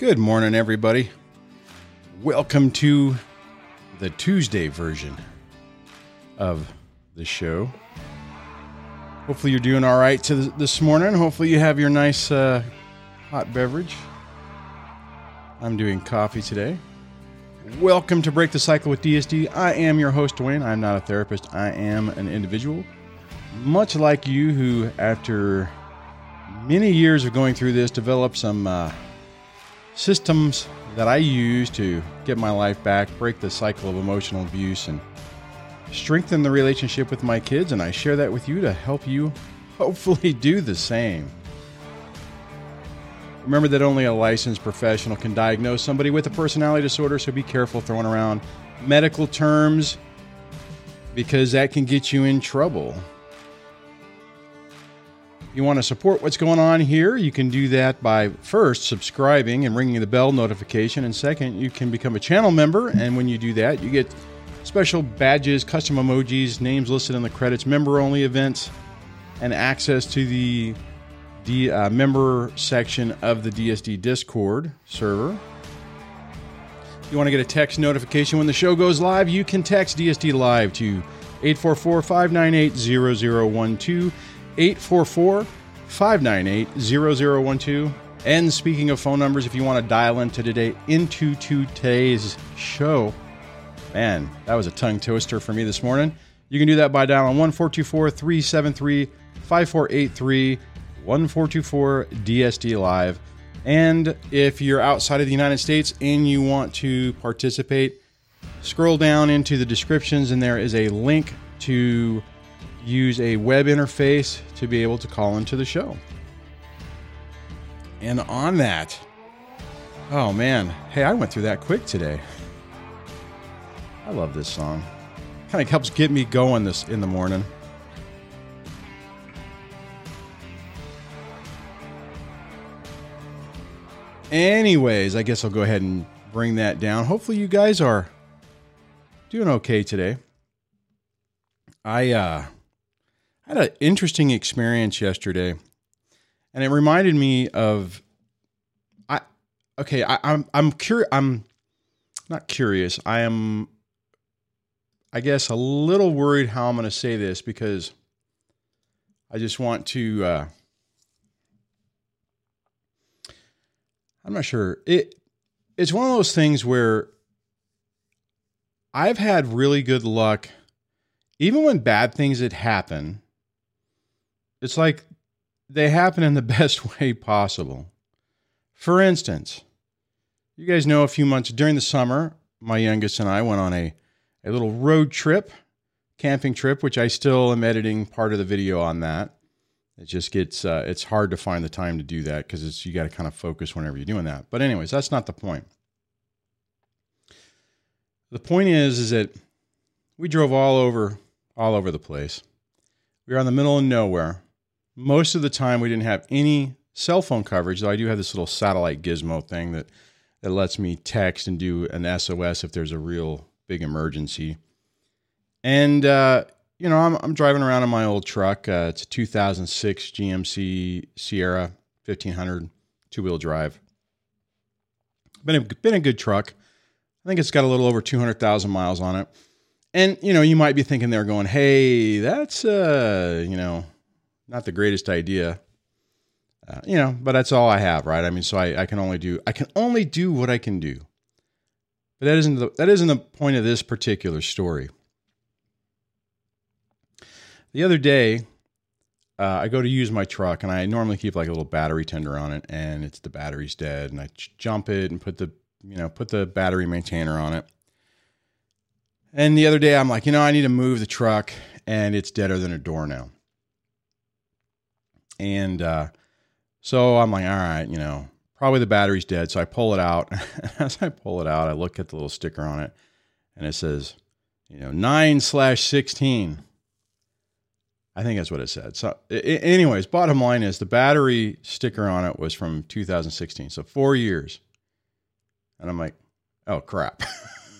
Good morning, everybody. Welcome to the Tuesday version of the show. Hopefully, you're doing all right to this morning. Hopefully, you have your nice uh, hot beverage. I'm doing coffee today. Welcome to Break the Cycle with DSD. I am your host, Dwayne. I'm not a therapist, I am an individual. Much like you, who, after many years of going through this, developed some uh, systems that I use to get my life back, break the cycle of emotional abuse, and strengthen the relationship with my kids. And I share that with you to help you hopefully do the same. Remember that only a licensed professional can diagnose somebody with a personality disorder, so be careful throwing around medical terms because that can get you in trouble. You want to support what's going on here? You can do that by first subscribing and ringing the bell notification. And second, you can become a channel member. And when you do that, you get special badges, custom emojis, names listed in the credits, member only events, and access to the D, uh, member section of the DSD Discord server. You want to get a text notification when the show goes live? You can text DSD Live to 844 598 0012. 844 598 0012. And speaking of phone numbers, if you want to dial into today into today's show, man, that was a tongue twister for me this morning. You can do that by dialing 1424 373 5483 1424 DSD Live. And if you're outside of the United States and you want to participate, scroll down into the descriptions and there is a link to use a web interface to be able to call into the show. And on that, oh man, hey, I went through that quick today. I love this song. Kind of helps get me going this in the morning. Anyways, I guess I'll go ahead and bring that down. Hopefully you guys are doing okay today. I uh I had an interesting experience yesterday, and it reminded me of I. Okay, I, I'm I'm curious. I'm not curious. I am. I guess a little worried how I'm going to say this because I just want to. Uh, I'm not sure. It it's one of those things where I've had really good luck, even when bad things had happened it's like they happen in the best way possible. For instance, you guys know a few months during the summer, my youngest and I went on a, a little road trip, camping trip, which I still am editing part of the video on that. It just gets uh, it's hard to find the time to do that because it's you got to kind of focus whenever you're doing that. But anyways, that's not the point. The point is is that we drove all over all over the place. We were on the middle of nowhere most of the time we didn't have any cell phone coverage, though I do have this little satellite gizmo thing that, that lets me text and do an SOS if there's a real big emergency. And, uh, you know, I'm, I'm driving around in my old truck. Uh, it's a 2006 GMC Sierra 1500 two wheel drive. Been a, been a good truck. I think it's got a little over 200,000 miles on it. And, you know, you might be thinking there going, hey, that's, uh, you know, not the greatest idea. Uh, you know, but that's all I have, right? I mean, so I, I can only do I can only do what I can do. But that isn't the that isn't the point of this particular story. The other day, uh, I go to use my truck, and I normally keep like a little battery tender on it, and it's the battery's dead, and I jump it and put the you know put the battery maintainer on it. And the other day, I'm like, you know, I need to move the truck, and it's deader than a door now. And uh, so I'm like, all right, you know, probably the battery's dead. So I pull it out. As I pull it out, I look at the little sticker on it and it says, you know, nine slash 16. I think that's what it said. So, anyways, bottom line is the battery sticker on it was from 2016. So four years. And I'm like, oh, crap.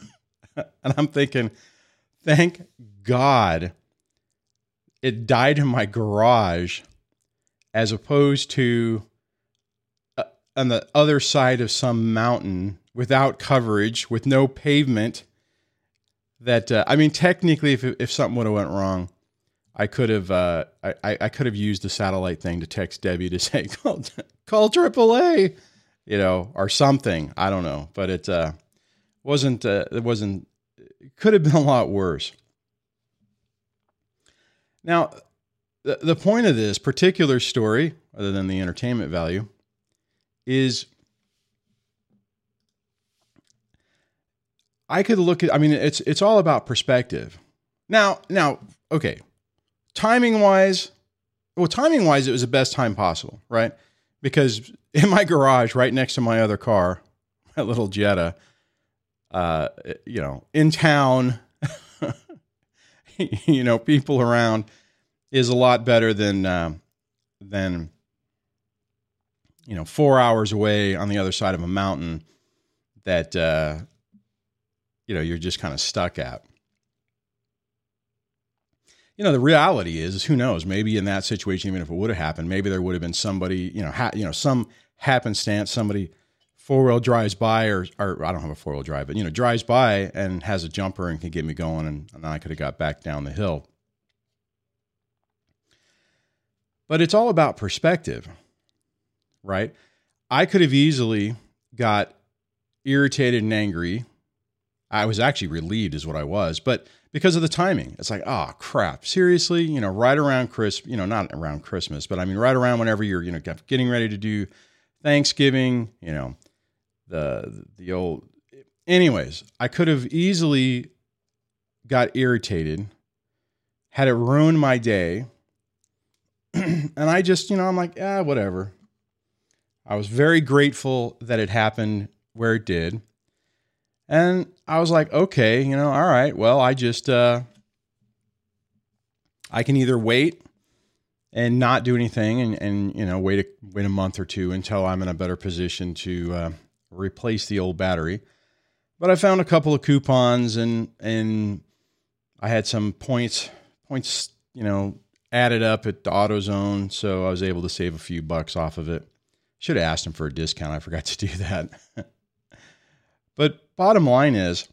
and I'm thinking, thank God it died in my garage as opposed to uh, on the other side of some mountain without coverage, with no pavement. That uh, I mean, technically, if if something would have went wrong, I could have uh, I I could have used the satellite thing to text Debbie to say call call AAA, you know, or something. I don't know, but it uh, wasn't uh, it wasn't it could have been a lot worse. Now, the, the point of this particular story, other than the entertainment value, is I could look at I mean it's it's all about perspective. Now, now, okay. Timing wise, well, timing wise, it was the best time possible, right? Because in my garage, right next to my other car, my little Jetta, uh, you know, in town, you know, people around is a lot better than um, than you know four hours away on the other side of a mountain that uh, you know you're just kind of stuck at. You know, the reality is, is who knows? Maybe in that situation, even if it would have happened, maybe there would have been somebody, you know, ha- you know, some happenstance, somebody four wheel drives by, or, or I don't have a four wheel drive, but you know, drives by and has a jumper and can get me going, and, and I could have got back down the hill. But it's all about perspective, right? I could have easily got irritated and angry. I was actually relieved, is what I was, but because of the timing, it's like, oh crap, seriously, you know, right around Christmas, you know, not around Christmas, but I mean, right around whenever you're, you know, getting ready to do Thanksgiving, you know, the the old. Anyways, I could have easily got irritated, had it ruined my day and I just, you know, I'm like, ah, whatever. I was very grateful that it happened where it did. And I was like, okay, you know, all right, well, I just, uh, I can either wait and not do anything and, and you know, wait a, wait a month or two until I'm in a better position to uh, replace the old battery. But I found a couple of coupons and, and I had some points, points, you know, added up at the AutoZone, so I was able to save a few bucks off of it. Should have asked him for a discount. I forgot to do that. but bottom line is,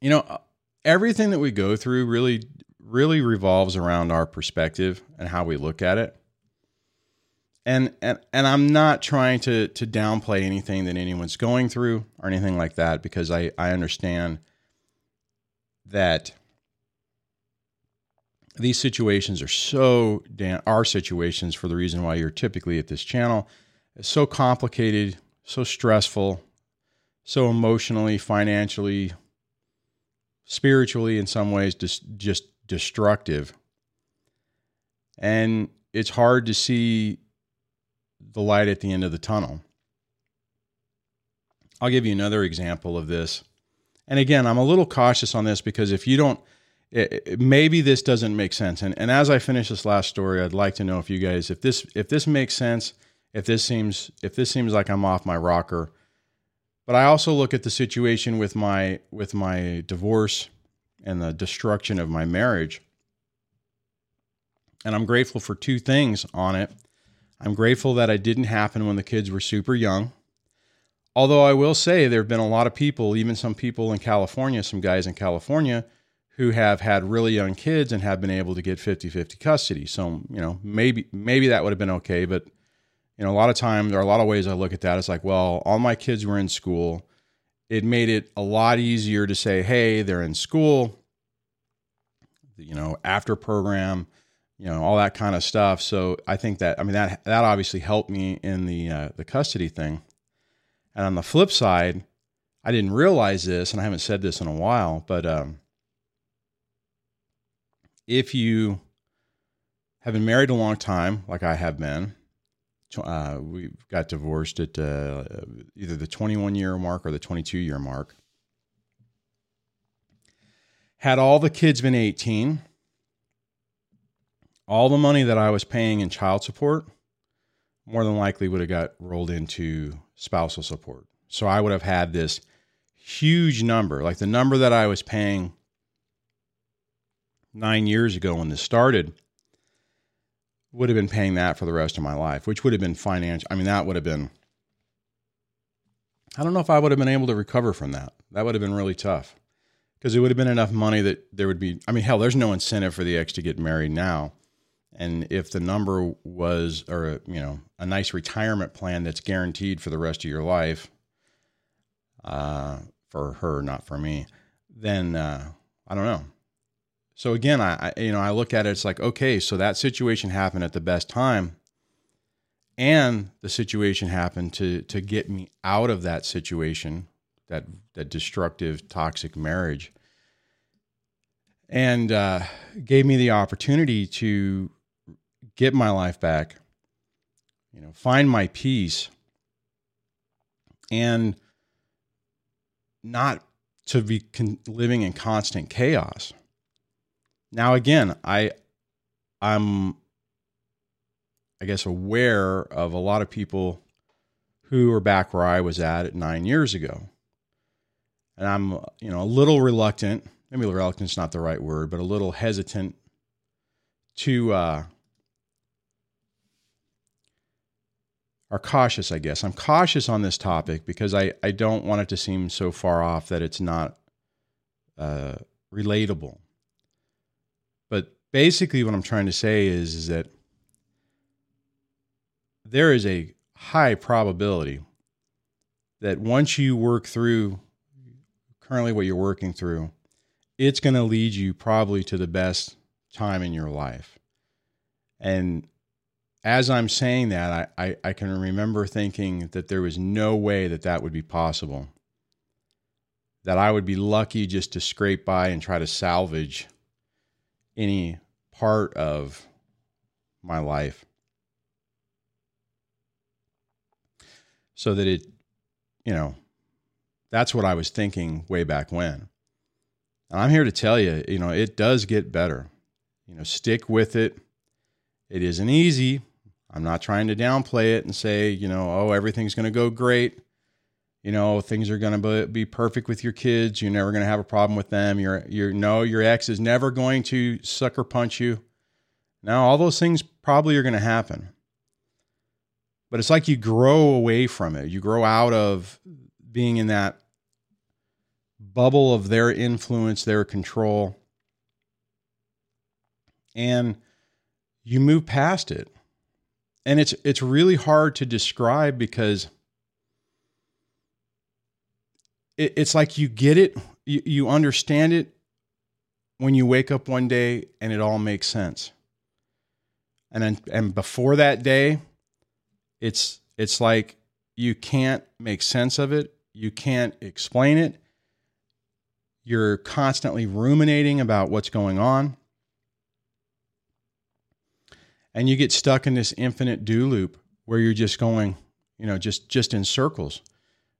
you know, everything that we go through really, really revolves around our perspective and how we look at it. And, and and I'm not trying to to downplay anything that anyone's going through or anything like that because I I understand that these situations are so damn our situations for the reason why you're typically at this channel. It's so complicated so stressful so emotionally financially spiritually in some ways just just destructive. And it's hard to see the light at the end of the tunnel. I'll give you another example of this. And again i'm a little cautious on this because if you don't it, maybe this doesn't make sense. And, and as I finish this last story, I'd like to know if you guys, if this, if this makes sense, if this seems, if this seems like I'm off my rocker. But I also look at the situation with my, with my divorce and the destruction of my marriage. And I'm grateful for two things on it. I'm grateful that it didn't happen when the kids were super young. Although I will say there have been a lot of people, even some people in California, some guys in California, who have had really young kids and have been able to get 50-50 custody. So, you know, maybe maybe that would have been okay, but you know, a lot of times there are a lot of ways I look at that. It's like, well, all my kids were in school. It made it a lot easier to say, hey, they're in school, you know, after program, you know, all that kind of stuff. So I think that I mean that that obviously helped me in the uh, the custody thing. And on the flip side, I didn't realize this, and I haven't said this in a while, but um, if you have been married a long time, like I have been, uh, we got divorced at uh, either the 21 year mark or the 22 year mark. Had all the kids been 18, all the money that I was paying in child support more than likely would have got rolled into spousal support. So I would have had this huge number, like the number that I was paying nine years ago when this started would have been paying that for the rest of my life, which would have been financial. I mean, that would have been, I don't know if I would have been able to recover from that. That would have been really tough because it would have been enough money that there would be, I mean, hell, there's no incentive for the ex to get married now. And if the number was, or, you know, a nice retirement plan that's guaranteed for the rest of your life, uh, for her, not for me, then uh, I don't know. So again, I, you know I look at it. It's like okay, so that situation happened at the best time, and the situation happened to to get me out of that situation, that that destructive, toxic marriage, and uh, gave me the opportunity to get my life back. You know, find my peace, and not to be con- living in constant chaos. Now again, I I'm I guess aware of a lot of people who are back where I was at at 9 years ago. And I'm, you know, a little reluctant, maybe reluctant's not the right word, but a little hesitant to uh are cautious, I guess. I'm cautious on this topic because I, I don't want it to seem so far off that it's not uh, relatable. But basically, what I'm trying to say is, is that there is a high probability that once you work through currently what you're working through, it's going to lead you probably to the best time in your life. And as I'm saying that, I, I, I, can remember thinking that there was no way that that would be possible. That I would be lucky just to scrape by and try to salvage any part of my life. So that it, you know, that's what I was thinking way back when. And I'm here to tell you, you know, it does get better. You know, stick with it. It isn't easy. I'm not trying to downplay it and say, you know, oh, everything's going to go great. You know, things are going to be perfect with your kids. You're never going to have a problem with them. You're, you're, no, your ex is never going to sucker punch you. Now, all those things probably are going to happen. But it's like you grow away from it. You grow out of being in that bubble of their influence, their control, and you move past it and it's it's really hard to describe because it, it's like you get it, you, you understand it when you wake up one day and it all makes sense. And then, and before that day, it's it's like you can't make sense of it. You can't explain it. You're constantly ruminating about what's going on and you get stuck in this infinite do loop where you're just going, you know, just just in circles.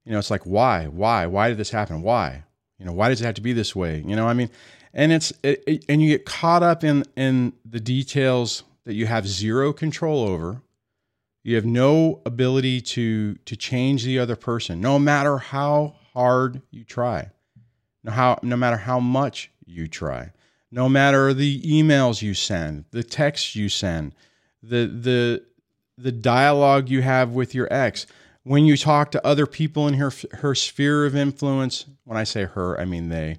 You know, it's like why, why, why did this happen? Why? You know, why does it have to be this way? You know, I mean, and it's it, it, and you get caught up in in the details that you have zero control over. You have no ability to to change the other person, no matter how hard you try, no how no matter how much you try, no matter the emails you send, the texts you send, the the the dialogue you have with your ex when you talk to other people in her her sphere of influence when i say her i mean they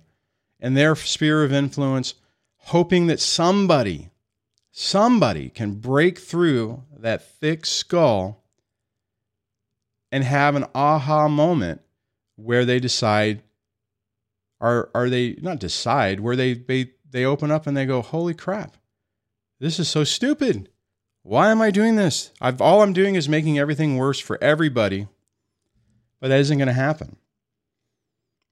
and their sphere of influence hoping that somebody somebody can break through that thick skull and have an aha moment where they decide are are they not decide where they they they open up and they go holy crap this is so stupid why am I doing this? I've, all I'm doing is making everything worse for everybody, but that isn't going to happen.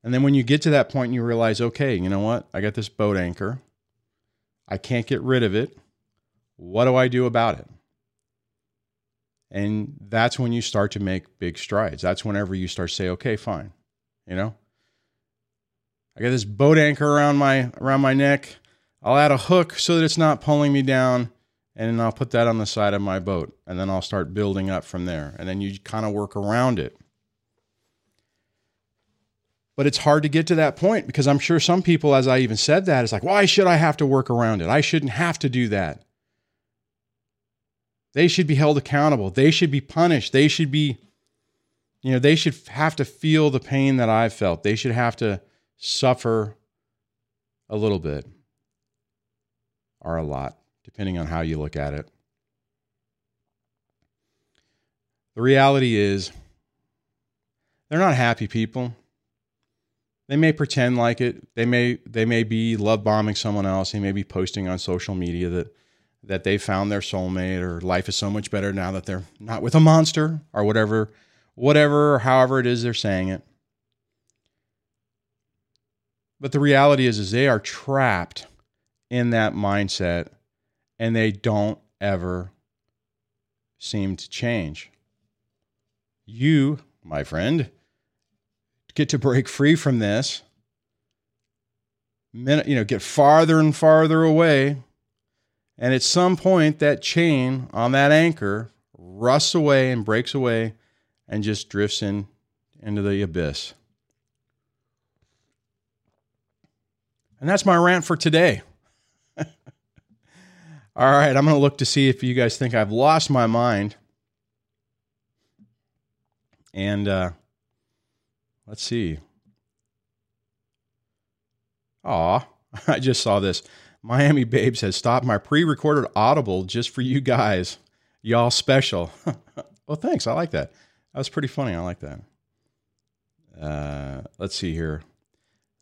And then when you get to that point and you realize, okay, you know what? I got this boat anchor. I can't get rid of it. What do I do about it? And that's when you start to make big strides. That's whenever you start to say, okay, fine. You know, I got this boat anchor around my around my neck. I'll add a hook so that it's not pulling me down and then I'll put that on the side of my boat and then I'll start building up from there. And then you kind of work around it. But it's hard to get to that point because I'm sure some people, as I even said that, it's like, why should I have to work around it? I shouldn't have to do that. They should be held accountable. They should be punished. They should be, you know, they should have to feel the pain that I've felt. They should have to suffer a little bit or a lot, depending on how you look at it. The reality is, they're not happy people. They may pretend like it. They may they may be love bombing someone else. They may be posting on social media that that they found their soulmate or life is so much better now that they're not with a monster or whatever whatever however it is they're saying it. But the reality is is they are trapped in that mindset and they don't ever seem to change. You, my friend, get to break free from this. You know, get farther and farther away. And at some point, that chain on that anchor rusts away and breaks away and just drifts in into the abyss. And that's my rant for today. All right, I'm going to look to see if you guys think I've lost my mind. And uh, let's see. Aw, I just saw this. Miami Babes has stopped my pre recorded Audible just for you guys. Y'all special. well, thanks. I like that. That was pretty funny. I like that. Uh, let's see here.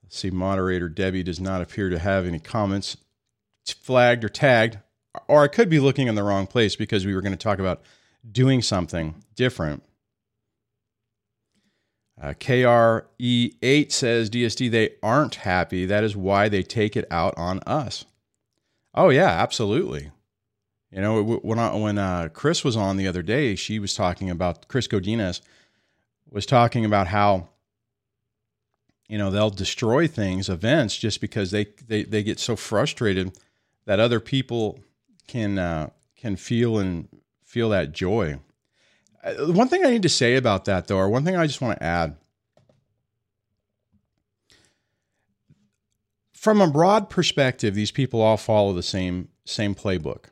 Let's see. Moderator Debbie does not appear to have any comments flagged or tagged. Or I could be looking in the wrong place because we were going to talk about doing something different. Uh, KRE8 says DSD, they aren't happy. That is why they take it out on us. Oh, yeah, absolutely. You know, when I, when uh, Chris was on the other day, she was talking about Chris Godinez was talking about how you know they'll destroy things, events, just because they they, they get so frustrated that other people can uh, can feel and feel that joy. Uh, one thing I need to say about that, though, or one thing I just want to add. From a broad perspective, these people all follow the same same playbook.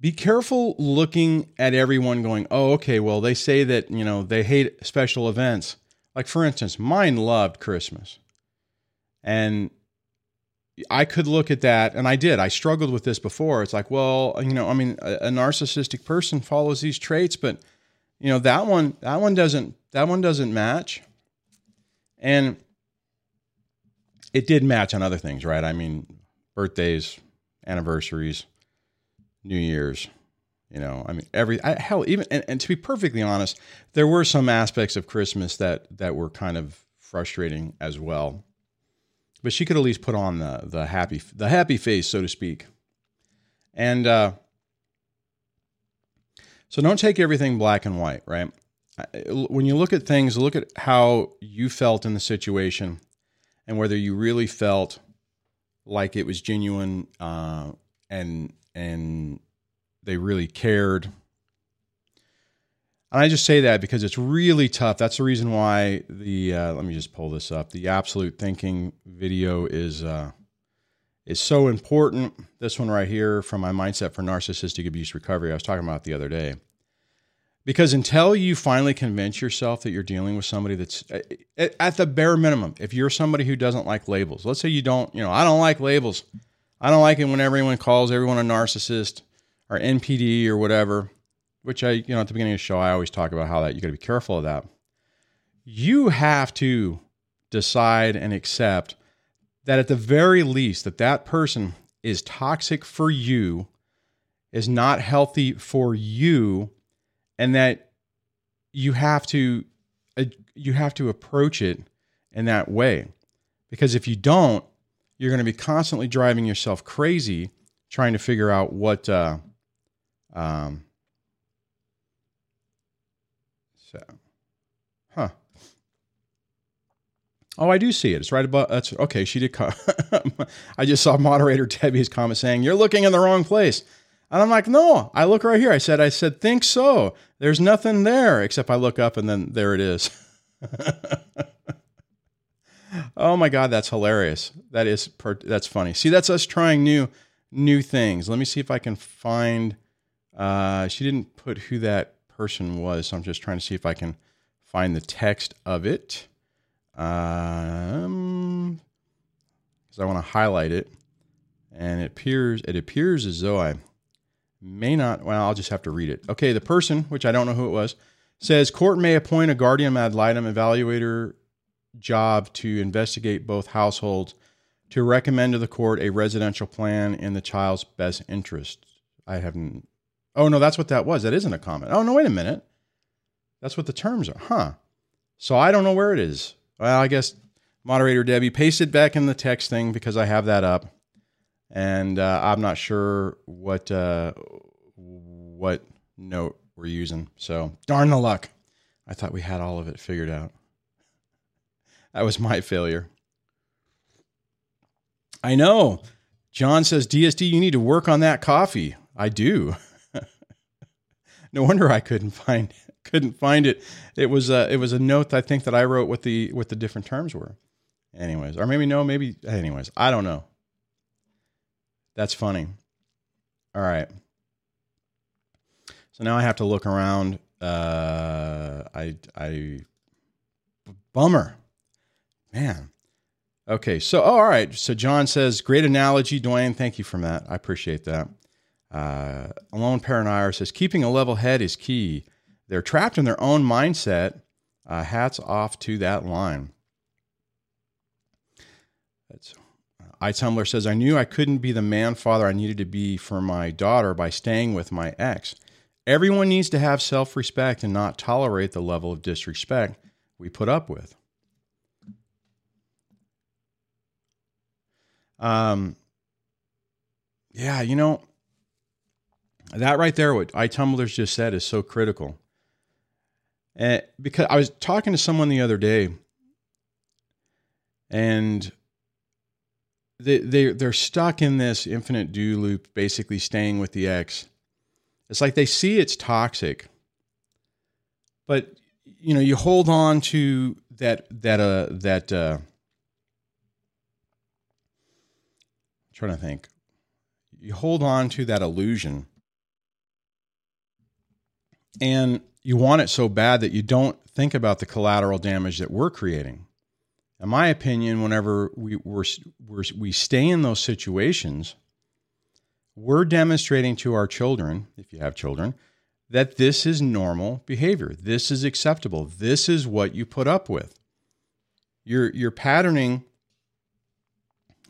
Be careful looking at everyone going, "Oh, okay, well, they say that, you know, they hate special events." Like for instance, mine loved Christmas. And I could look at that, and I did. I struggled with this before. It's like, well, you know, I mean, a, a, narcissistic person follows these traits, but you know that one, that one doesn't, that one doesn't match. And it did match on other things, right? I mean, birthdays, anniversaries, New Year's. You know, I mean, every I, hell, even and, and to be perfectly honest, there were some aspects of Christmas that that were kind of frustrating as well but she could at least put on the the happy the happy face, so to speak. And uh, so don't take everything black and white, right? When you look at things, look at how you felt in the situation, and whether you really felt like it was genuine uh, and and they really cared and I just say that because it's really tough. That's the reason why the uh, let me just pull this up. The absolute thinking video is uh, is so important. This one right here from my mindset for narcissistic abuse recovery. I was talking about the other day. Because until you finally convince yourself that you're dealing with somebody that's at the bare minimum, if you're somebody who doesn't like labels, let's say you don't, you know, I don't like labels. I don't like it when everyone calls everyone a narcissist or NPD or whatever which I, you know, at the beginning of the show, I always talk about how that you got to be careful of that. You have to decide and accept that at the very least that that person is toxic for you, is not healthy for you, and that you have to uh, you have to approach it in that way. Because if you don't, you're going to be constantly driving yourself crazy trying to figure out what uh, um, so, huh. Oh, I do see it. It's right above. That's okay. She did. Co- I just saw moderator Debbie's comment saying you're looking in the wrong place, and I'm like, no, I look right here. I said, I said, think so. There's nothing there except I look up and then there it is. oh my god, that's hilarious. That is per- that's funny. See, that's us trying new new things. Let me see if I can find Uh, she didn't put who that person was, so I'm just trying to see if I can find the text of it. Um, because I want to highlight it, and it appears it appears as though I may not. Well, I'll just have to read it. Okay, the person, which I don't know who it was, says court may appoint a guardian ad litem evaluator job to investigate both households to recommend to the court a residential plan in the child's best interest. I haven't. Oh no, that's what that was. That isn't a comment. Oh no, wait a minute. That's what the terms are, huh? So I don't know where it is. Well, I guess moderator Debbie pasted back in the text thing because I have that up, and uh, I'm not sure what uh, what note we're using. So darn the luck. I thought we had all of it figured out. That was my failure. I know. John says, DSD, you need to work on that coffee. I do. no wonder I couldn't find couldn't find it. It was a, it was a note I think that I wrote what the what the different terms were. Anyways, or maybe no, maybe anyways. I don't know. That's funny. All right. So now I have to look around. Uh, I I bummer, man. Okay, so oh, all right. So John says, great analogy, Dwayne. Thank you for that. I appreciate that. Uh, Alone Paranire says, keeping a level head is key. They're trapped in their own mindset. Uh, hats off to that line. That's uh, says, I knew I couldn't be the man father I needed to be for my daughter by staying with my ex. Everyone needs to have self respect and not tolerate the level of disrespect we put up with. Um, yeah, you know, that right there, what iTumblers just said is so critical. And because I was talking to someone the other day, and they they they're stuck in this infinite do loop, basically staying with the X. It's like they see it's toxic, but you know you hold on to that that uh that uh, I'm trying to think. You hold on to that illusion, and you want it so bad that you don't think about the collateral damage that we're creating. In my opinion, whenever we we're, we're, we stay in those situations, we're demonstrating to our children, if you have children, that this is normal behavior. This is acceptable. This is what you put up with. You're, you're patterning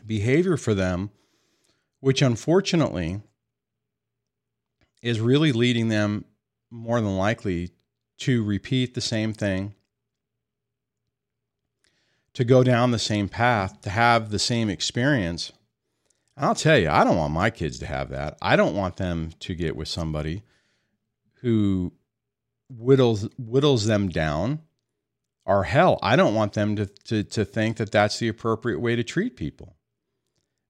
behavior for them, which unfortunately is really leading them more than likely to repeat the same thing, to go down the same path, to have the same experience I'll tell you, I don't want my kids to have that. I don't want them to get with somebody who whittles whittles them down. Or hell, I don't want them to, to to think that that's the appropriate way to treat people.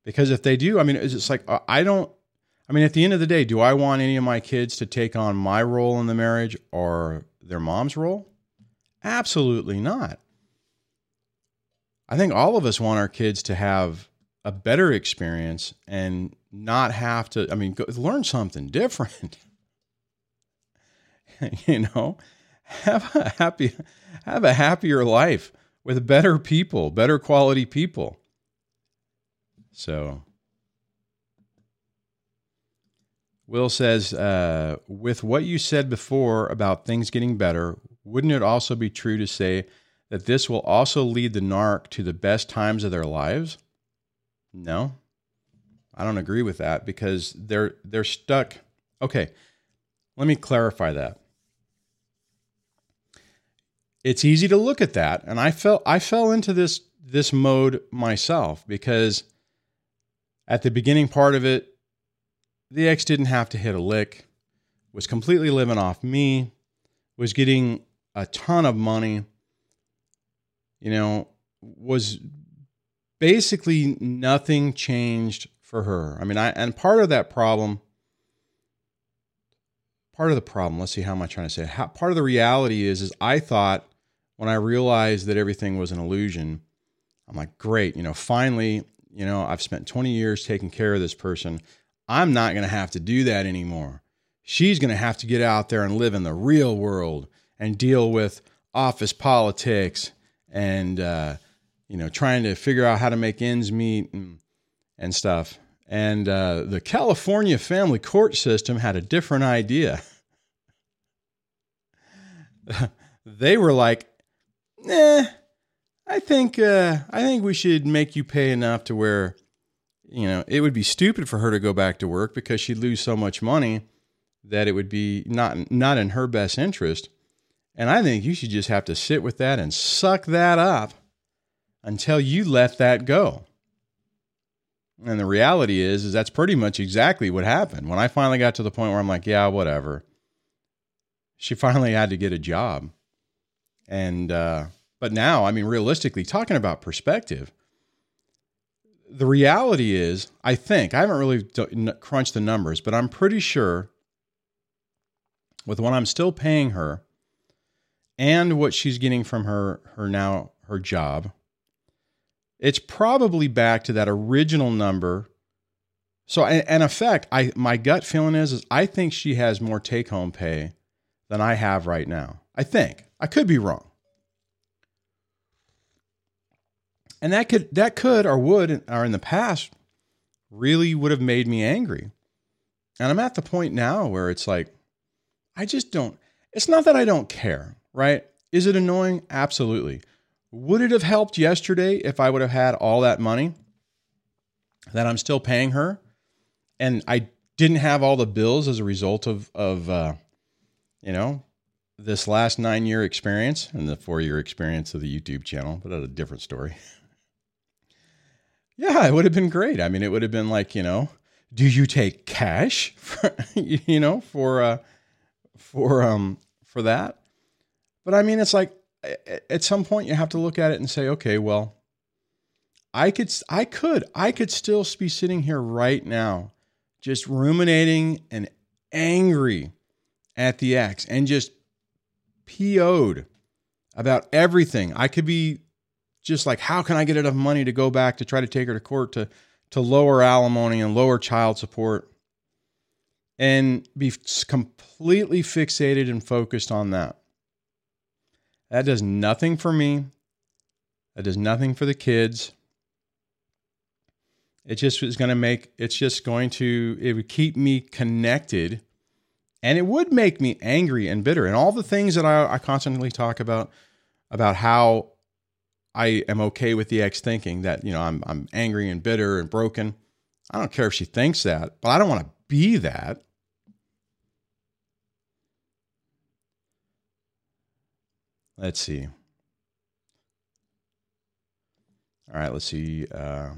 Because if they do, I mean, it's just like uh, I don't. I mean, at the end of the day, do I want any of my kids to take on my role in the marriage or their mom's role? Absolutely not. I think all of us want our kids to have a better experience and not have to i mean go, learn something different you know have a happy have a happier life with better people better quality people so will says uh, with what you said before about things getting better wouldn't it also be true to say that this will also lead the narc to the best times of their lives no, I don't agree with that because they're they're stuck. Okay, let me clarify that. It's easy to look at that, and I fell I fell into this this mode myself because at the beginning part of it, the ex didn't have to hit a lick, was completely living off me, was getting a ton of money, you know, was basically nothing changed for her. I mean, I and part of that problem, part of the problem. Let's see, how am I trying to say? How, part of the reality is, is I thought when I realized that everything was an illusion, I'm like, great, you know, finally, you know, I've spent 20 years taking care of this person. I'm not going to have to do that anymore. she's going to have to get out there and live in the real world and deal with office politics and uh, you know trying to figure out how to make ends meet and, and stuff. And uh, the California family court system had a different idea. they were like, "Nah, I think uh, I think we should make you pay enough to where, you know, it would be stupid for her to go back to work because she'd lose so much money that it would be not not in her best interest." And I think you should just have to sit with that and suck that up until you let that go. And the reality is, is that's pretty much exactly what happened. When I finally got to the point where I'm like, yeah, whatever. She finally had to get a job. And, uh, but now, I mean, realistically, talking about perspective, the reality is, I think, I haven't really crunched the numbers, but I'm pretty sure with what I'm still paying her and what she's getting from her, her now, her job, it's probably back to that original number. So, in effect, I my gut feeling is, is I think she has more take home pay than I have right now. I think I could be wrong, and that could that could or would or in the past really would have made me angry. And I'm at the point now where it's like, I just don't. It's not that I don't care, right? Is it annoying? Absolutely. Would it have helped yesterday if I would have had all that money that I'm still paying her, and I didn't have all the bills as a result of of uh, you know this last nine year experience and the four year experience of the YouTube channel, but that's a different story. yeah, it would have been great. I mean, it would have been like you know, do you take cash for you know for uh, for um for that? But I mean, it's like at some point you have to look at it and say, okay, well, I could, I could, I could still be sitting here right now, just ruminating and angry at the ex and just PO'd about everything. I could be just like, how can I get enough money to go back to try to take her to court to, to lower alimony and lower child support and be completely fixated and focused on that. That does nothing for me. That does nothing for the kids. It just is going to make, it's just going to, it would keep me connected and it would make me angry and bitter. And all the things that I, I constantly talk about, about how I am okay with the ex thinking that, you know, I'm, I'm angry and bitter and broken. I don't care if she thinks that, but I don't want to be that. Let's see. All right, let's see. Uh,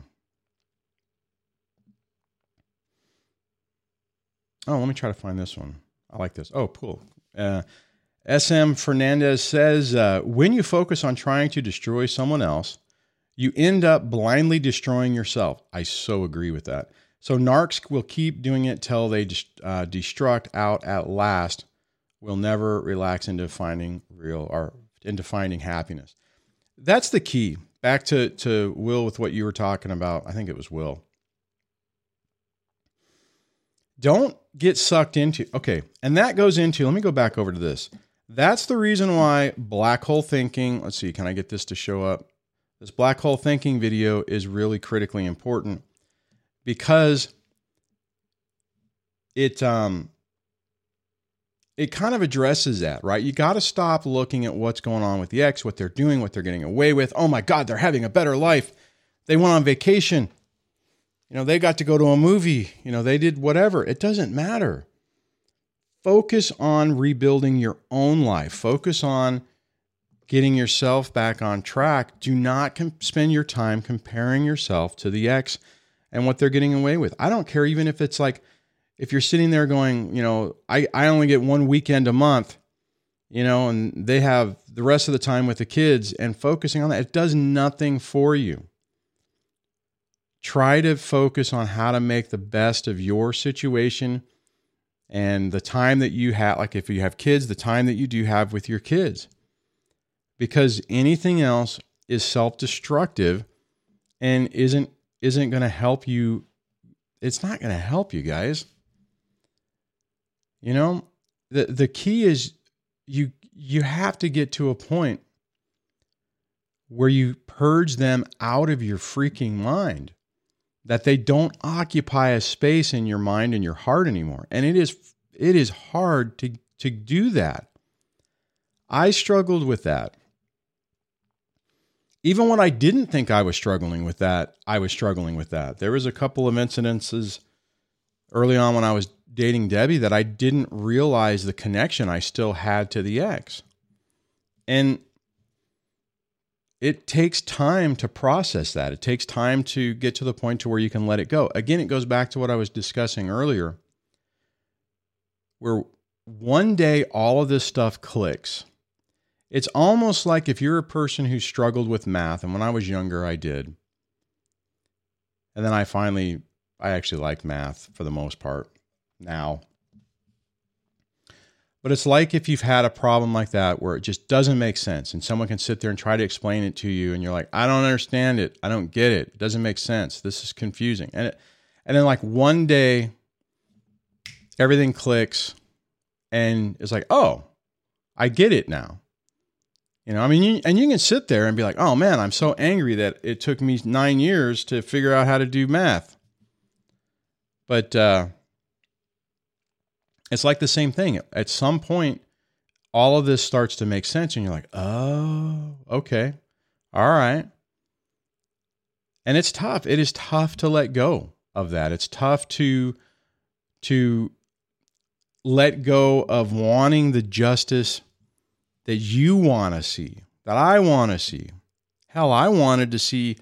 oh, let me try to find this one. I like this. Oh, cool. Uh, SM Fernandez says uh, when you focus on trying to destroy someone else, you end up blindly destroying yourself. I so agree with that. So narcs will keep doing it till they uh, destruct out at last. Will never relax into finding real or into finding happiness. That's the key. Back to, to Will with what you were talking about. I think it was Will. Don't get sucked into, okay, and that goes into, let me go back over to this. That's the reason why black hole thinking, let's see, can I get this to show up? This black hole thinking video is really critically important because it um it kind of addresses that, right? You got to stop looking at what's going on with the ex, what they're doing, what they're getting away with. Oh my God, they're having a better life. They went on vacation. You know, they got to go to a movie. You know, they did whatever. It doesn't matter. Focus on rebuilding your own life. Focus on getting yourself back on track. Do not com- spend your time comparing yourself to the ex and what they're getting away with. I don't care even if it's like, if you're sitting there going, you know, I, I only get one weekend a month, you know, and they have the rest of the time with the kids and focusing on that, it does nothing for you. Try to focus on how to make the best of your situation and the time that you have, like if you have kids, the time that you do have with your kids. Because anything else is self destructive and isn't isn't going to help you it's not going to help you guys You know, the the key is you you have to get to a point where you purge them out of your freaking mind that they don't occupy a space in your mind and your heart anymore. And it is it is hard to to do that. I struggled with that. Even when i didn't think i was struggling with that i was struggling with that. There was a couple of incidences early on when i was dating debbie that i didn't realize the connection i still had to the ex. And it takes time to process that. It takes time to get to the point to where you can let it go. Again, it goes back to what I was discussing earlier, where one day all of this stuff clicks. It's almost like if you're a person who struggled with math, and when I was younger, I did. And then I finally, I actually like math for the most part now. But it's like if you've had a problem like that where it just doesn't make sense and someone can sit there and try to explain it to you and you're like, I don't understand it. I don't get it. It doesn't make sense. This is confusing. And it, and then like one day everything clicks and it's like, "Oh, I get it now." You know, I mean, you, and you can sit there and be like, "Oh man, I'm so angry that it took me 9 years to figure out how to do math." But uh it's like the same thing. At some point, all of this starts to make sense, and you're like, oh, okay, all right. And it's tough. It is tough to let go of that. It's tough to to let go of wanting the justice that you want to see, that I want to see. Hell, I wanted to see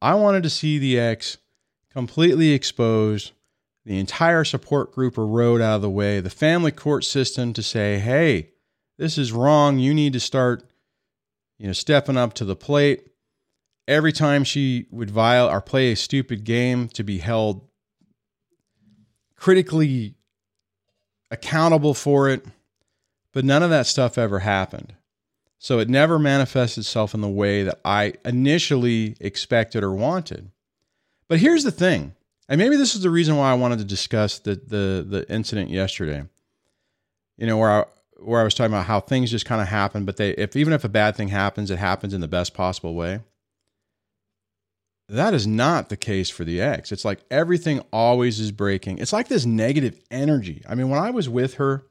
I wanted to see the ex completely exposed the entire support group are rode out of the way, the family court system to say, hey, this is wrong. You need to start, you know, stepping up to the plate. Every time she would violate or play a stupid game to be held critically accountable for it. But none of that stuff ever happened. So it never manifested itself in the way that I initially expected or wanted. But here's the thing and maybe this is the reason why I wanted to discuss the the the incident yesterday. You know, where I where I was talking about how things just kind of happen, but they if even if a bad thing happens, it happens in the best possible way. That is not the case for the ex. It's like everything always is breaking. It's like this negative energy. I mean, when I was with her,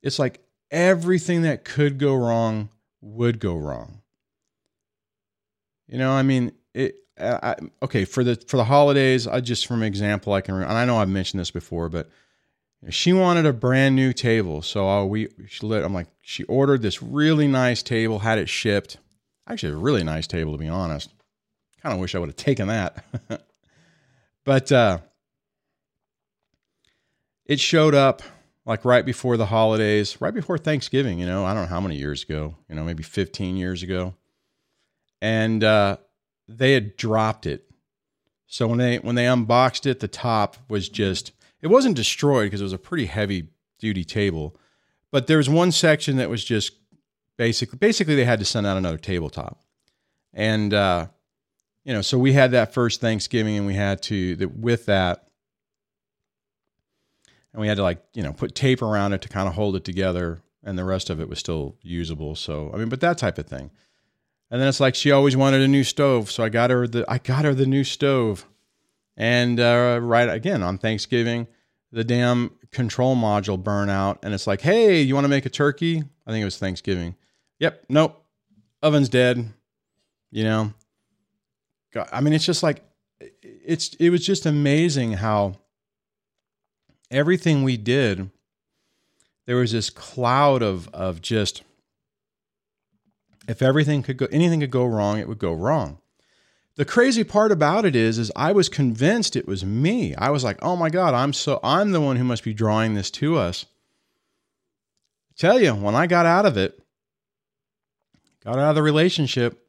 it's like everything that could go wrong would go wrong. You know, I mean, it I, okay for the for the holidays. I just from example I can and I know I've mentioned this before, but she wanted a brand new table. So uh, we she let I'm like she ordered this really nice table, had it shipped. Actually, a really nice table to be honest. Kind of wish I would have taken that, but uh, it showed up like right before the holidays, right before Thanksgiving. You know, I don't know how many years ago. You know, maybe 15 years ago, and. uh they had dropped it. So when they when they unboxed it, the top was just it wasn't destroyed because it was a pretty heavy duty table, but there was one section that was just basically basically they had to send out another tabletop, and uh, you know so we had that first Thanksgiving and we had to the, with that, and we had to like you know put tape around it to kind of hold it together, and the rest of it was still usable. So I mean, but that type of thing. And then it's like she always wanted a new stove, so I got her the I got her the new stove. And uh, right again on Thanksgiving, the damn control module burn out, and it's like, hey, you want to make a turkey? I think it was Thanksgiving. Yep, nope, oven's dead. You know, God, I mean, it's just like it's it was just amazing how everything we did. There was this cloud of of just if everything could go anything could go wrong it would go wrong. The crazy part about it is is i was convinced it was me. I was like oh my god i'm so i'm the one who must be drawing this to us. I tell you when i got out of it got out of the relationship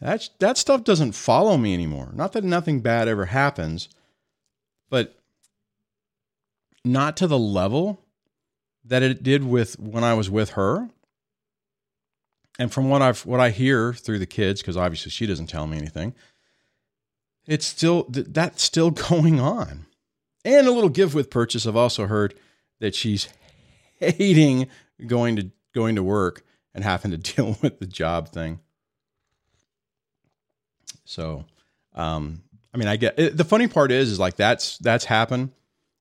that that stuff doesn't follow me anymore. Not that nothing bad ever happens but not to the level that it did with when i was with her and from what I've what I hear through the kids, because obviously she doesn't tell me anything, it's still that's still going on. And a little give with purchase. I've also heard that she's hating going to going to work and having to deal with the job thing. So, um, I mean, I get it, the funny part is, is like that's that's happened,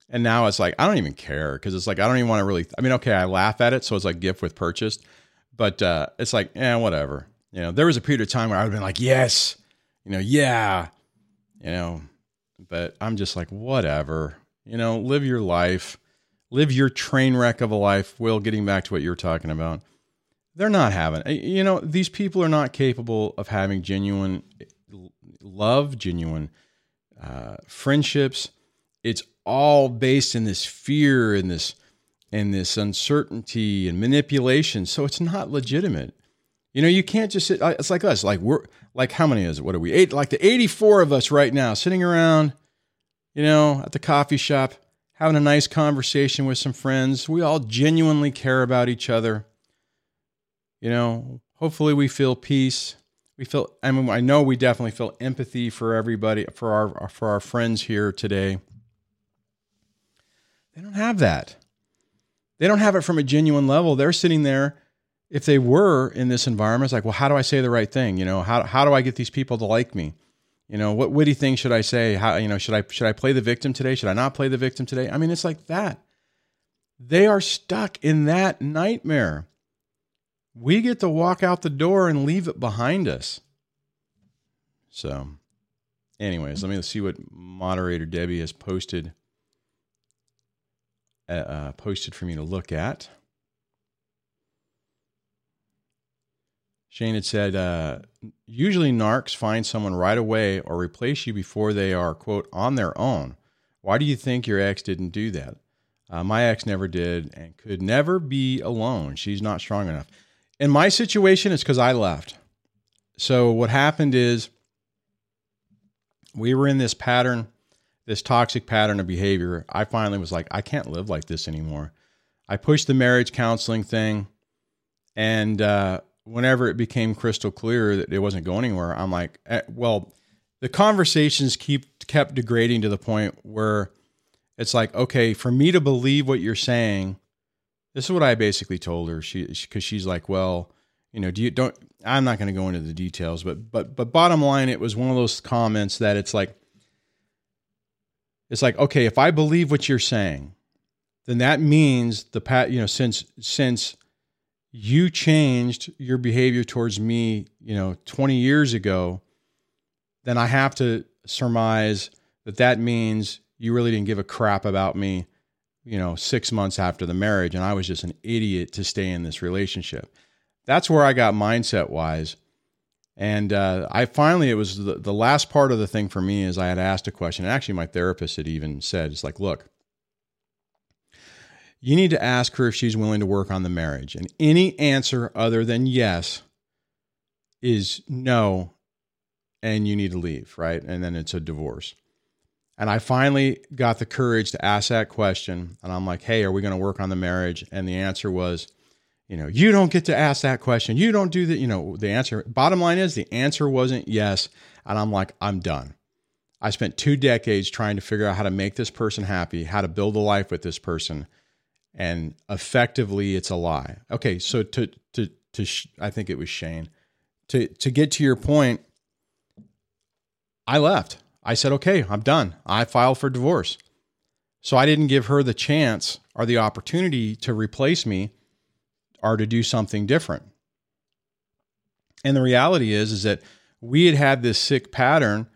and now it's like I don't even care because it's like I don't even want to really. I mean, okay, I laugh at it, so it's like gift with purchased, but uh, it's like, yeah, whatever. You know, there was a period of time where I would have been like, yes, you know, yeah, you know, but I'm just like, whatever. You know, live your life, live your train wreck of a life. Will, getting back to what you're talking about, they're not having. You know, these people are not capable of having genuine love, genuine uh, friendships. It's all based in this fear and this and this uncertainty and manipulation. So it's not legitimate. You know, you can't just sit. Uh, it's like us. Like we're like how many is it? What are we? Eight. Like the eighty-four of us right now, sitting around, you know, at the coffee shop, having a nice conversation with some friends. We all genuinely care about each other. You know, hopefully we feel peace we feel I mean I know we definitely feel empathy for everybody for our for our friends here today. They don't have that. They don't have it from a genuine level. They're sitting there if they were in this environment, it's like, well, how do I say the right thing? You know, how how do I get these people to like me? You know, what witty thing should I say? How you know, should I should I play the victim today? Should I not play the victim today? I mean, it's like that. They are stuck in that nightmare we get to walk out the door and leave it behind us. So, anyways, let me see what moderator Debbie has posted uh, uh, posted for me to look at. Shane had said, uh, usually narcs find someone right away or replace you before they are, quote, on their own. Why do you think your ex didn't do that? Uh, my ex never did and could never be alone. She's not strong enough. In my situation, it's because I left. So what happened is we were in this pattern, this toxic pattern of behavior. I finally was like, I can't live like this anymore. I pushed the marriage counseling thing. And uh, whenever it became crystal clear that it wasn't going anywhere, I'm like, eh, well, the conversations keep kept degrading to the point where it's like, okay, for me to believe what you're saying, this is what I basically told her. She because she's like, well, you know, do you don't? I'm not going to go into the details, but but but bottom line, it was one of those comments that it's like, it's like, okay, if I believe what you're saying, then that means the pat, you know, since since you changed your behavior towards me, you know, 20 years ago, then I have to surmise that that means you really didn't give a crap about me you know, six months after the marriage, and I was just an idiot to stay in this relationship. That's where I got mindset wise. And uh, I finally, it was the, the last part of the thing for me is I had asked a question. And actually, my therapist had even said, it's like, look, you need to ask her if she's willing to work on the marriage. And any answer other than yes is no, and you need to leave, right? And then it's a divorce. And I finally got the courage to ask that question. And I'm like, hey, are we going to work on the marriage? And the answer was, you know, you don't get to ask that question. You don't do that. You know, the answer, bottom line is the answer wasn't yes. And I'm like, I'm done. I spent two decades trying to figure out how to make this person happy, how to build a life with this person. And effectively, it's a lie. Okay. So to, to, to, I think it was Shane. To, to get to your point, I left. I said, okay, I'm done. I filed for divorce. So I didn't give her the chance or the opportunity to replace me or to do something different. And the reality is, is that we had had this sick pattern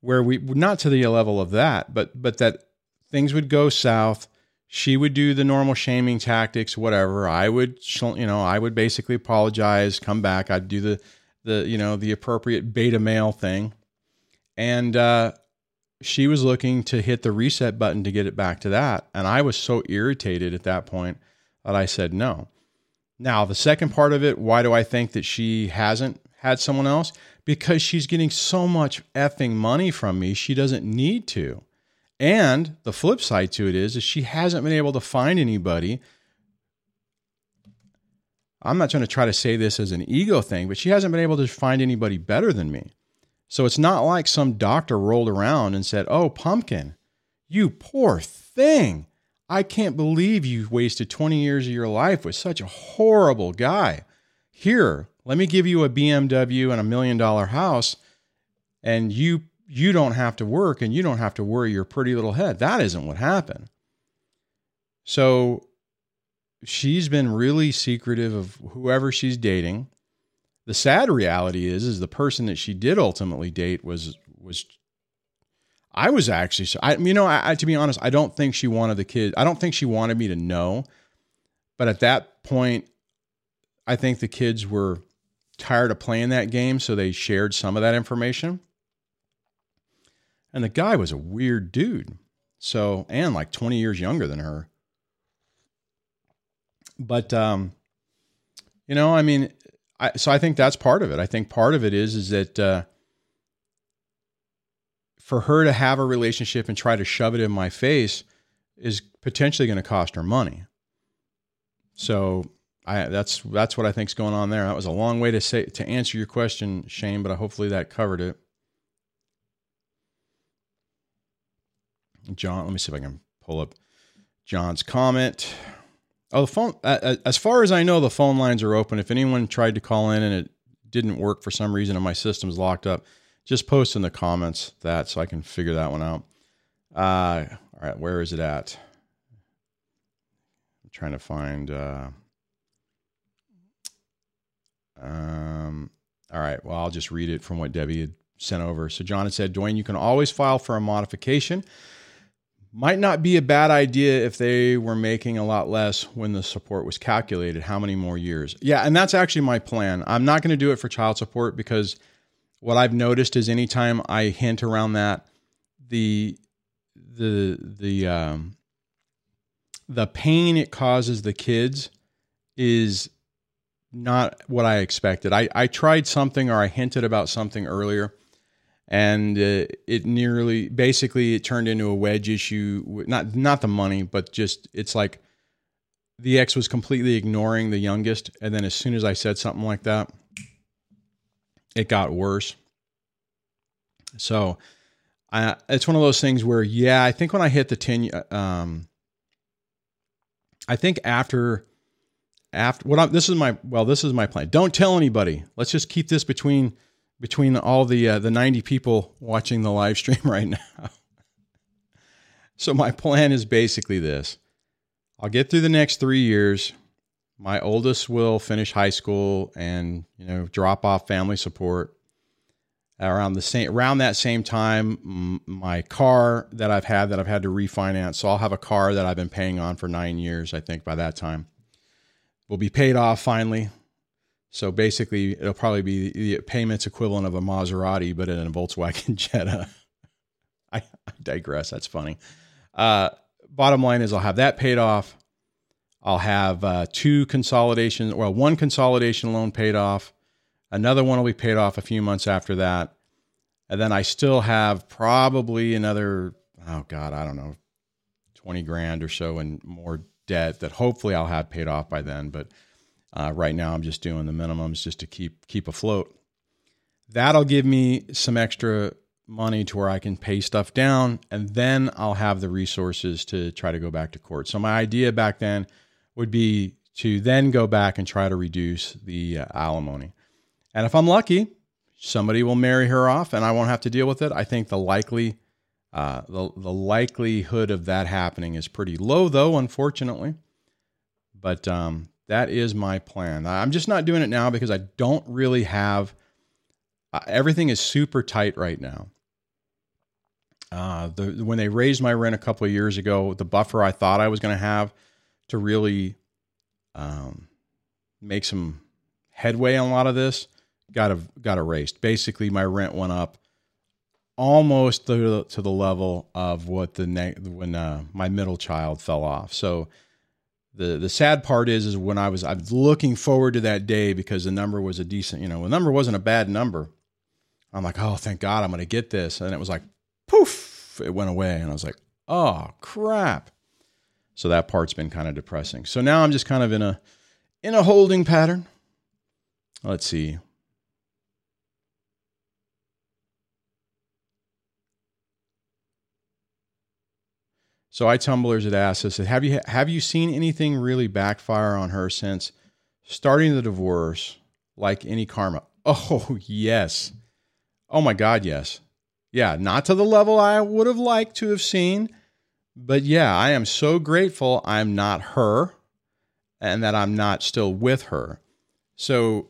where we not to the level of that, but but that things would go south. She would do the normal shaming tactics, whatever. I would, you know, I would basically apologize, come back. I'd do the the you know the appropriate beta male thing, and uh, she was looking to hit the reset button to get it back to that. And I was so irritated at that point that I said no. Now, the second part of it, why do I think that she hasn't had someone else? Because she's getting so much effing money from me, she doesn't need to. And the flip side to it is, is she hasn't been able to find anybody. I'm not trying to try to say this as an ego thing, but she hasn't been able to find anybody better than me. So it's not like some doctor rolled around and said, Oh, pumpkin, you poor thing. I can't believe you wasted 20 years of your life with such a horrible guy. Here, let me give you a BMW and a million dollar house, and you you don't have to work and you don't have to worry your pretty little head. That isn't what happened. So she's been really secretive of whoever she's dating. The sad reality is is the person that she did ultimately date was was I was actually I you know I, I to be honest I don't think she wanted the kid I don't think she wanted me to know. But at that point I think the kids were tired of playing that game so they shared some of that information. And the guy was a weird dude. So and like 20 years younger than her. But um, you know, I mean, I, so I think that's part of it. I think part of it is is that uh, for her to have a relationship and try to shove it in my face is potentially going to cost her money. So I that's that's what I think's going on there. That was a long way to say to answer your question, Shane, but hopefully that covered it. John, let me see if I can pull up John's comment. Oh, the phone. As far as I know, the phone lines are open. If anyone tried to call in and it didn't work for some reason and my system's locked up, just post in the comments that so I can figure that one out. Uh, all right, where is it at? I'm trying to find. Uh, um, all right, well, I'll just read it from what Debbie had sent over. So John had said, Dwayne, you can always file for a modification might not be a bad idea if they were making a lot less when the support was calculated. How many more years? Yeah, and that's actually my plan. I'm not going to do it for child support because what I've noticed is anytime I hint around that, the the the um, the pain it causes the kids is not what I expected. I, I tried something or I hinted about something earlier and uh, it nearly basically it turned into a wedge issue not not the money but just it's like the ex was completely ignoring the youngest and then as soon as i said something like that it got worse so I, it's one of those things where yeah i think when i hit the 10 um i think after after what I'm, this is my well this is my plan don't tell anybody let's just keep this between between all the uh, the 90 people watching the live stream right now. so my plan is basically this. I'll get through the next 3 years. My oldest will finish high school and, you know, drop off family support. Around the same around that same time, my car that I've had that I've had to refinance. So I'll have a car that I've been paying on for 9 years, I think by that time. Will be paid off finally. So basically, it'll probably be the payments equivalent of a Maserati, but in a Volkswagen Jetta. I, I, digress. That's funny. Uh, bottom line is, I'll have that paid off. I'll have uh, two consolidation, well, one consolidation loan paid off. Another one will be paid off a few months after that. And then I still have probably another, oh God, I don't know, 20 grand or so and more debt that hopefully I'll have paid off by then. But uh, right now, I'm just doing the minimums just to keep keep afloat. That'll give me some extra money to where I can pay stuff down, and then I'll have the resources to try to go back to court. So my idea back then would be to then go back and try to reduce the uh, alimony. And if I'm lucky, somebody will marry her off, and I won't have to deal with it. I think the likely uh, the the likelihood of that happening is pretty low, though, unfortunately. But um, that is my plan. I'm just not doing it now because I don't really have uh, everything is super tight right now. Uh, the when they raised my rent a couple of years ago, the buffer I thought I was going to have to really um, make some headway on a lot of this got a, got erased. Basically, my rent went up almost to, to the level of what the when uh, my middle child fell off. So the the sad part is is when I was I was looking forward to that day because the number was a decent, you know, the number wasn't a bad number. I'm like, oh, thank God, I'm going to get this, and it was like, poof, it went away, and I was like, oh crap. So that part's been kind of depressing. So now I'm just kind of in a in a holding pattern. Let's see. So I tumblers had asked us, have you have you seen anything really backfire on her since starting the divorce, like any karma? Oh yes, oh my God, yes, yeah. Not to the level I would have liked to have seen, but yeah, I am so grateful I'm not her, and that I'm not still with her. So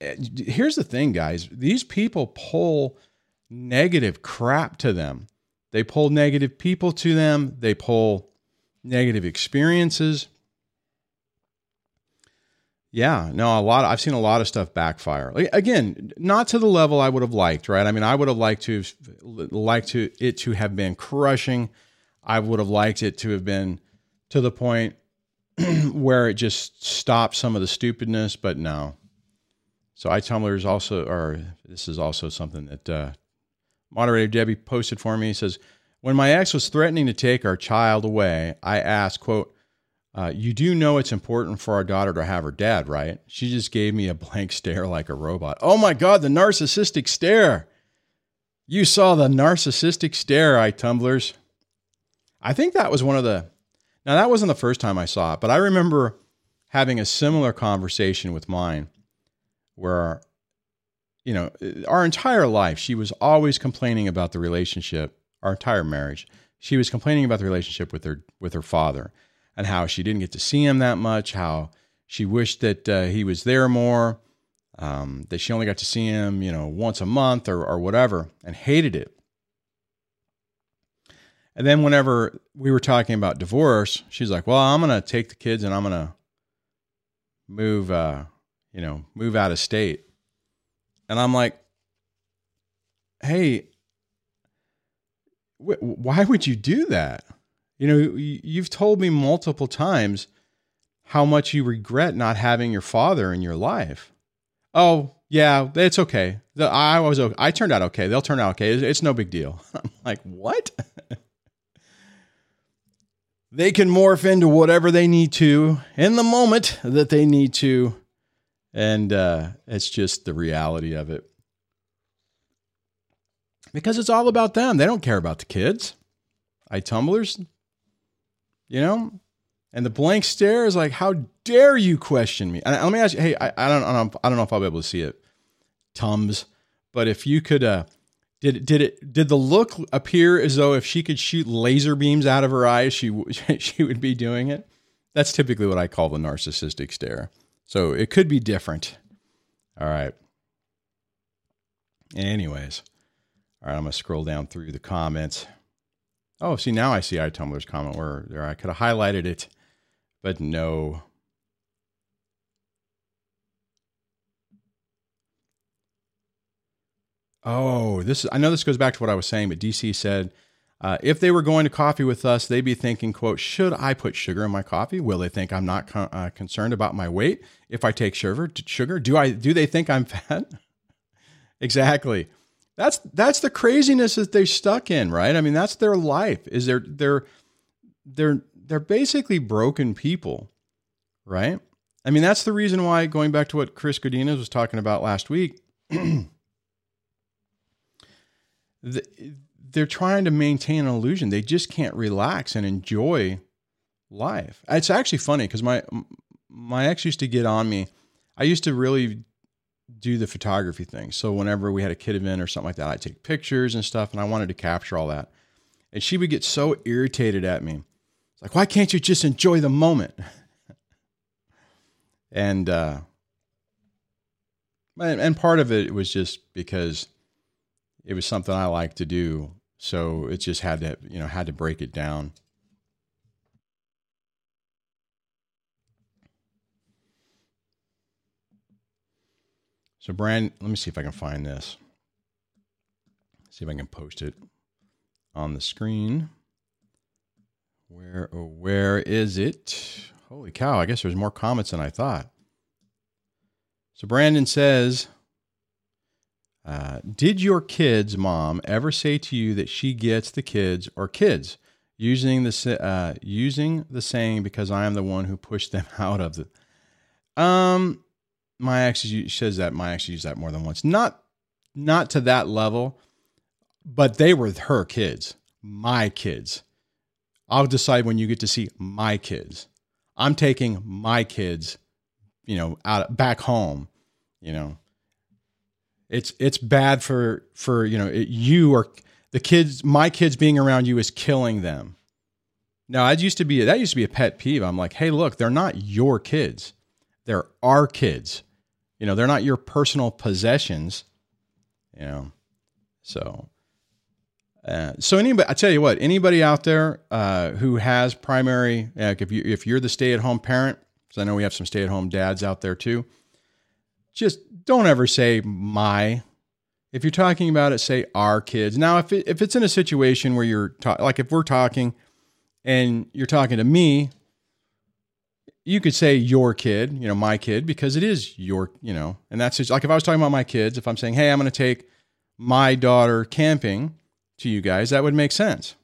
eh, here's the thing, guys. These people pull negative crap to them they pull negative people to them, they pull negative experiences. Yeah, no, a lot. I've seen a lot of stuff backfire. Again, not to the level I would have liked, right? I mean, I would have liked to liked to it to have been crushing. I would have liked it to have been to the point where it just stopped some of the stupidness, but no. So iTumblers also, or this is also something that uh, moderator Debbie posted for me. He says, when my ex was threatening to take our child away, I asked, quote, uh, you do know it's important for our daughter to have her dad, right? She just gave me a blank stare like a robot. Oh my God, the narcissistic stare. You saw the narcissistic stare, I tumblers. I think that was one of the, now that wasn't the first time I saw it, but I remember having a similar conversation with mine where you know, our entire life, she was always complaining about the relationship, our entire marriage. She was complaining about the relationship with her with her father and how she didn't get to see him that much, how she wished that uh, he was there more, um, that she only got to see him, you know, once a month or, or whatever, and hated it. And then whenever we were talking about divorce, she's like, "Well, I'm gonna take the kids and I'm gonna move, uh, you know, move out of state." And I'm like, hey, wh- why would you do that? You know, you've told me multiple times how much you regret not having your father in your life. Oh, yeah, it's okay. The, I was. I turned out okay. They'll turn out okay. It's, it's no big deal. I'm like, what? they can morph into whatever they need to in the moment that they need to and uh, it's just the reality of it. Because it's all about them. They don't care about the kids. I tumblers, you know? And the blank stare is like, how dare you question me? And let me ask you, hey, I, I, don't, I don't, I don't know if I'll be able to see it, Tums, but if you could, uh, did did it did the look appear as though if she could shoot laser beams out of her eyes, she she would be doing it? That's typically what I call the narcissistic stare. So it could be different. All right. Anyways, all right, I'm to scroll down through the comments. Oh, see, now I see iTumblr's comment where there I could have highlighted it, but no. Oh, this is, I know this goes back to what I was saying, but DC said uh, if they were going to coffee with us, they'd be thinking, quote, should I put sugar in my coffee? Will they think I'm not uh, concerned about my weight if I take sugar? Sugar? Do I? Do they think I'm fat? exactly. That's that's the craziness that they're stuck in, right? I mean, that's their life. Is they're they're they're they're basically broken people, right? I mean, that's the reason why. Going back to what Chris Godinez was talking about last week. the, they're trying to maintain an illusion. They just can't relax and enjoy life. It's actually funny because my my ex used to get on me. I used to really do the photography thing. So whenever we had a kid event or something like that, I'd take pictures and stuff, and I wanted to capture all that. And she would get so irritated at me. It's like, why can't you just enjoy the moment? and uh, and part of it was just because it was something I liked to do so it just had to, you know, had to break it down. So Brand, let me see if I can find this. See if I can post it on the screen. Where oh, where is it? Holy cow, I guess there's more comments than I thought. So Brandon says, uh, did your kid's mom ever say to you that she gets the kids or kids using the uh, using the saying because I am the one who pushed them out of the? Um, my ex says that my ex used that more than once. Not not to that level, but they were her kids, my kids. I'll decide when you get to see my kids. I'm taking my kids, you know, out back home, you know. It's it's bad for for, you know, it, you or the kids my kids being around you is killing them. Now, that used to be that used to be a pet peeve. I'm like, "Hey, look, they're not your kids. They're our kids. You know, they're not your personal possessions." You know. So uh, so anybody, I tell you what, anybody out there uh, who has primary, like if you if you're the stay-at-home parent, because I know we have some stay-at-home dads out there too, just don't ever say my. If you're talking about it, say our kids. Now, if it, if it's in a situation where you're ta- like if we're talking, and you're talking to me, you could say your kid, you know, my kid, because it is your, you know, and that's just like if I was talking about my kids, if I'm saying, hey, I'm going to take my daughter camping to you guys, that would make sense.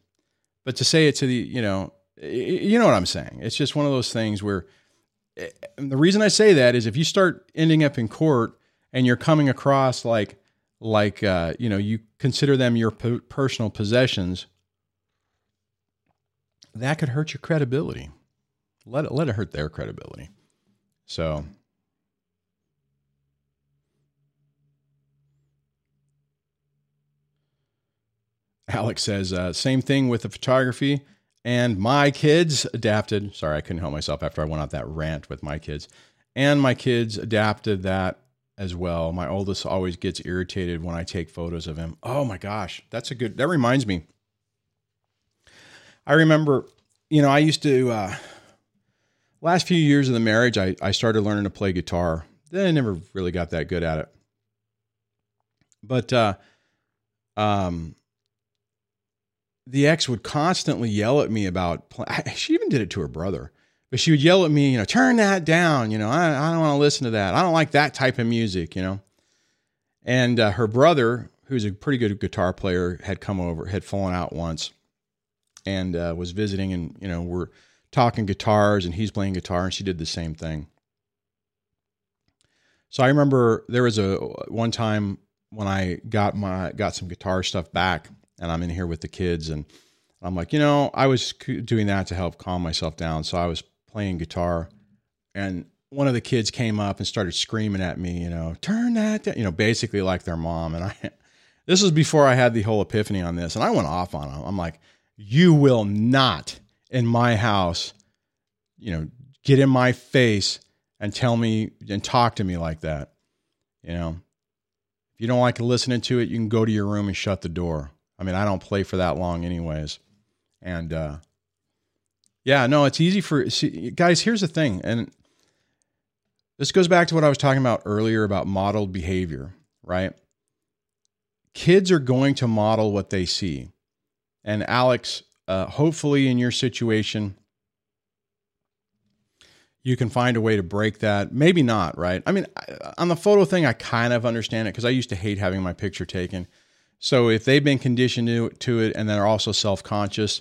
But to say it to the, you know, you know what I'm saying. It's just one of those things where eh, the reason I say that is if you start ending up in court and you're coming across like, like, uh, you know, you consider them your personal possessions, that could hurt your credibility. Let it, let it hurt their credibility. So, Alex says, uh, same thing with the photography. And my kids adapted. Sorry, I couldn't help myself after I went out that rant with my kids. And my kids adapted that as well. My oldest always gets irritated when I take photos of him. Oh my gosh, that's a good, that reminds me. I remember, you know, I used to, uh, last few years of the marriage, I, I started learning to play guitar. Then I never really got that good at it. But, uh, um, the ex would constantly yell at me about she even did it to her brother but she would yell at me you know turn that down you know i, I don't want to listen to that i don't like that type of music you know? And uh, her brother who's a pretty good guitar player had come over had fallen out once and uh, was visiting and you know we're talking guitars and he's playing guitar and she did the same thing. So i remember there was a one time when i got my got some guitar stuff back and I'm in here with the kids and I'm like, you know, I was doing that to help calm myself down. So I was playing guitar and one of the kids came up and started screaming at me, you know, turn that down, you know, basically like their mom. And I, this was before I had the whole epiphany on this. And I went off on them. I'm like, you will not in my house, you know, get in my face and tell me and talk to me like that. You know, if you don't like listening to it, you can go to your room and shut the door. I mean, I don't play for that long, anyways. And uh, yeah, no, it's easy for see, guys. Here's the thing, and this goes back to what I was talking about earlier about modeled behavior, right? Kids are going to model what they see. And Alex, uh, hopefully in your situation, you can find a way to break that. Maybe not, right? I mean, on the photo thing, I kind of understand it because I used to hate having my picture taken. So if they've been conditioned to, it and they're also self conscious,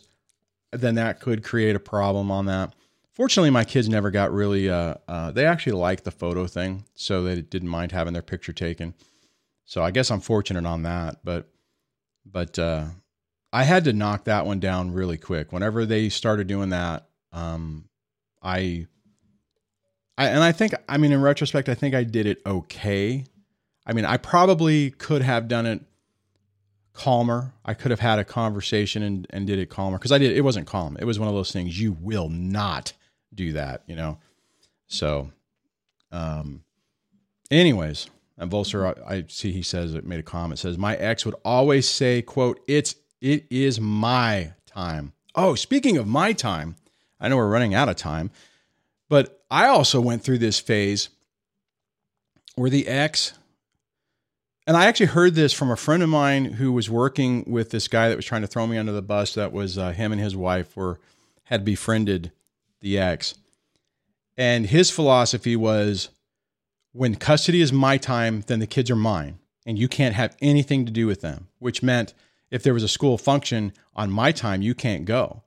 then that could create a problem on that. Fortunately, my kids never got really, uh, uh, they actually liked the photo thing, so they didn't mind having their picture taken. So I guess I'm fortunate on that. But, but, uh, I had to knock that one down really quick. Whenever they started doing that, um, I, I, and I think, I mean, in retrospect, I think I did it okay. I mean, I probably could have done it calmer. I could have had a conversation and, and did it calmer because I did. It wasn't calm. It was one of those things. You will not do that, you know? So, um, anyways, and Volser, I, I see he says it made a comment says my ex would always say, quote, it's, it is my time. Oh, speaking of my time, I know we're running out of time, but I also went through this phase where the ex and I actually heard this from a friend of mine who was working with this guy that was trying to throw me under the bus. That was uh, him and his wife were had befriended the ex, and his philosophy was, when custody is my time, then the kids are mine, and you can't have anything to do with them. Which meant if there was a school function on my time, you can't go.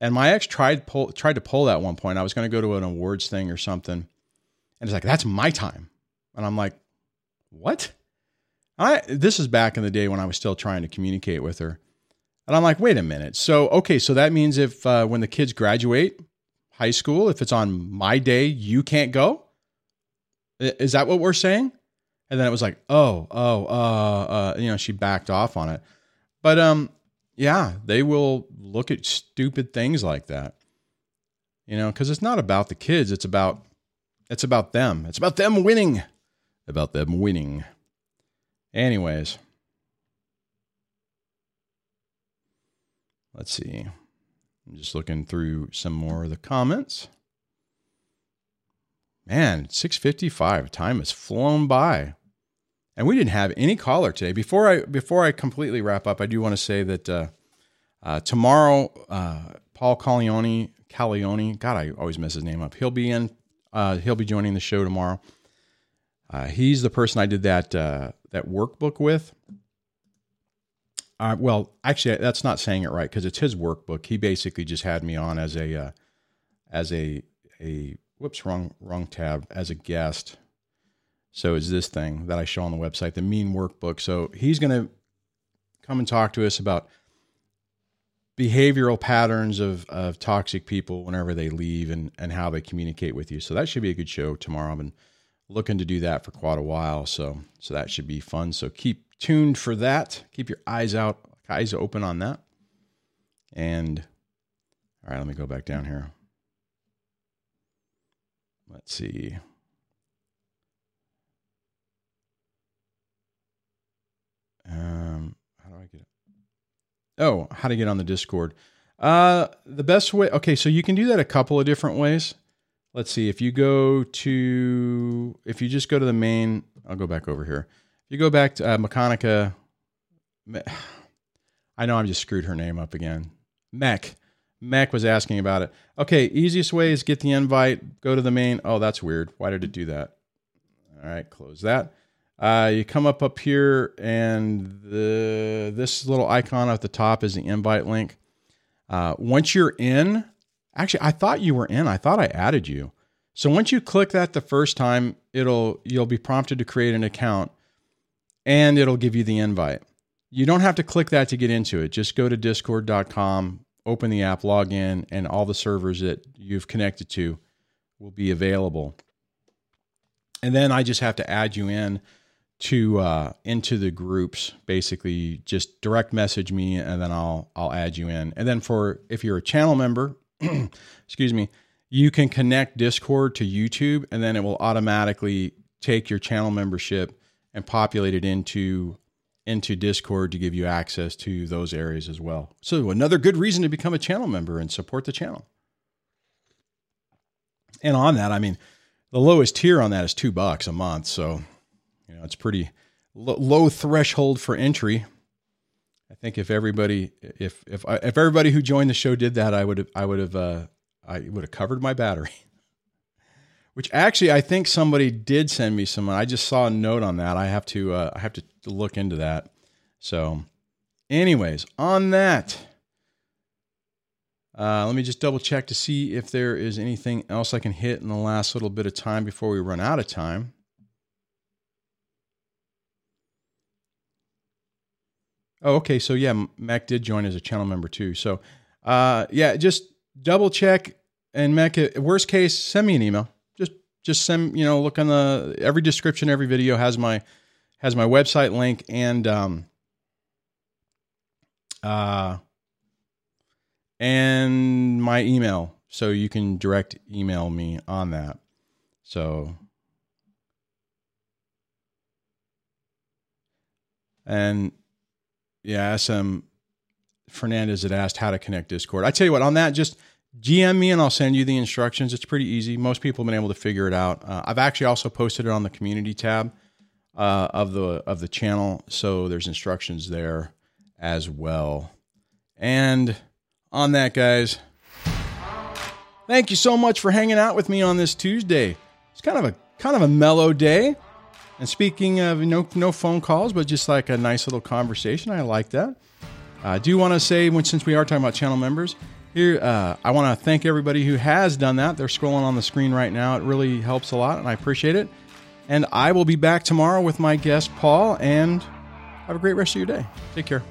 And my ex tried pull, tried to pull that one point. I was going to go to an awards thing or something, and it's like that's my time, and I'm like, what? I this is back in the day when I was still trying to communicate with her. And I'm like, wait a minute. So, okay, so that means if uh, when the kids graduate high school, if it's on my day, you can't go? Is that what we're saying? And then it was like, oh, oh, uh, uh, you know, she backed off on it. But um, yeah, they will look at stupid things like that. You know, because it's not about the kids. It's about it's about them. It's about them winning. About them winning. Anyways. Let's see. I'm just looking through some more of the comments. Man, 655. Time has flown by. And we didn't have any caller today. Before I before I completely wrap up, I do want to say that uh, uh, tomorrow, uh, Paul Calione, Calione, God, I always mess his name up. He'll be in. Uh, he'll be joining the show tomorrow. Uh, he's the person I did that uh, that workbook with. Uh, well, actually, that's not saying it right because it's his workbook. He basically just had me on as a uh, as a a whoops wrong wrong tab as a guest so it's this thing that i show on the website the mean workbook so he's going to come and talk to us about behavioral patterns of, of toxic people whenever they leave and, and how they communicate with you so that should be a good show tomorrow i've been looking to do that for quite a while so so that should be fun so keep tuned for that keep your eyes out eyes open on that and all right let me go back down here Let's see. Um, how do I get it? Oh, how to get on the Discord. Uh, the best way. Okay, so you can do that a couple of different ways. Let's see. If you go to, if you just go to the main, I'll go back over here. If you go back to uh, Mechanica, I know I'm just screwed her name up again. Mech. Mac was asking about it. Okay, easiest way is get the invite, go to the main. Oh, that's weird. Why did it do that? All right, close that. Uh, you come up up here, and the this little icon at the top is the invite link. Uh, once you're in, actually, I thought you were in. I thought I added you. So once you click that the first time, it'll you'll be prompted to create an account, and it'll give you the invite. You don't have to click that to get into it. Just go to discord.com open the app, log in, and all the servers that you've connected to will be available. And then I just have to add you in to uh, into the groups. Basically, just direct message me, and then I'll I'll add you in. And then for if you're a channel member, excuse me, you can connect Discord to YouTube, and then it will automatically take your channel membership and populate it into into Discord to give you access to those areas as well. So, another good reason to become a channel member and support the channel. And on that, I mean, the lowest tier on that is two bucks a month. So, you know, it's pretty low threshold for entry. I think if everybody, if if if everybody who joined the show did that, I would have, I would have, uh, I would have covered my battery. Which actually, I think somebody did send me some. I just saw a note on that. I have to, uh, I have to look into that. So, anyways, on that, uh, let me just double check to see if there is anything else I can hit in the last little bit of time before we run out of time. Oh, okay. So yeah, Mac did join as a channel member too. So, uh, yeah, just double check and Mac. Worst case, send me an email. Just just send you know look on the every description, every video has my has my website link and um, uh, and my email, so you can direct email me on that. So, and yeah, SM Fernandez had asked how to connect Discord. I tell you what, on that, just GM me and I'll send you the instructions. It's pretty easy. Most people have been able to figure it out. Uh, I've actually also posted it on the community tab uh, of the of the channel. So there's instructions there as well. And on that, guys, thank you so much for hanging out with me on this Tuesday. It's kind of a kind of a mellow day. And speaking of no no phone calls, but just like a nice little conversation, I like that. I do want to say, since we are talking about channel members, here uh, I want to thank everybody who has done that. They're scrolling on the screen right now. It really helps a lot, and I appreciate it. And I will be back tomorrow with my guest, Paul, and have a great rest of your day. Take care.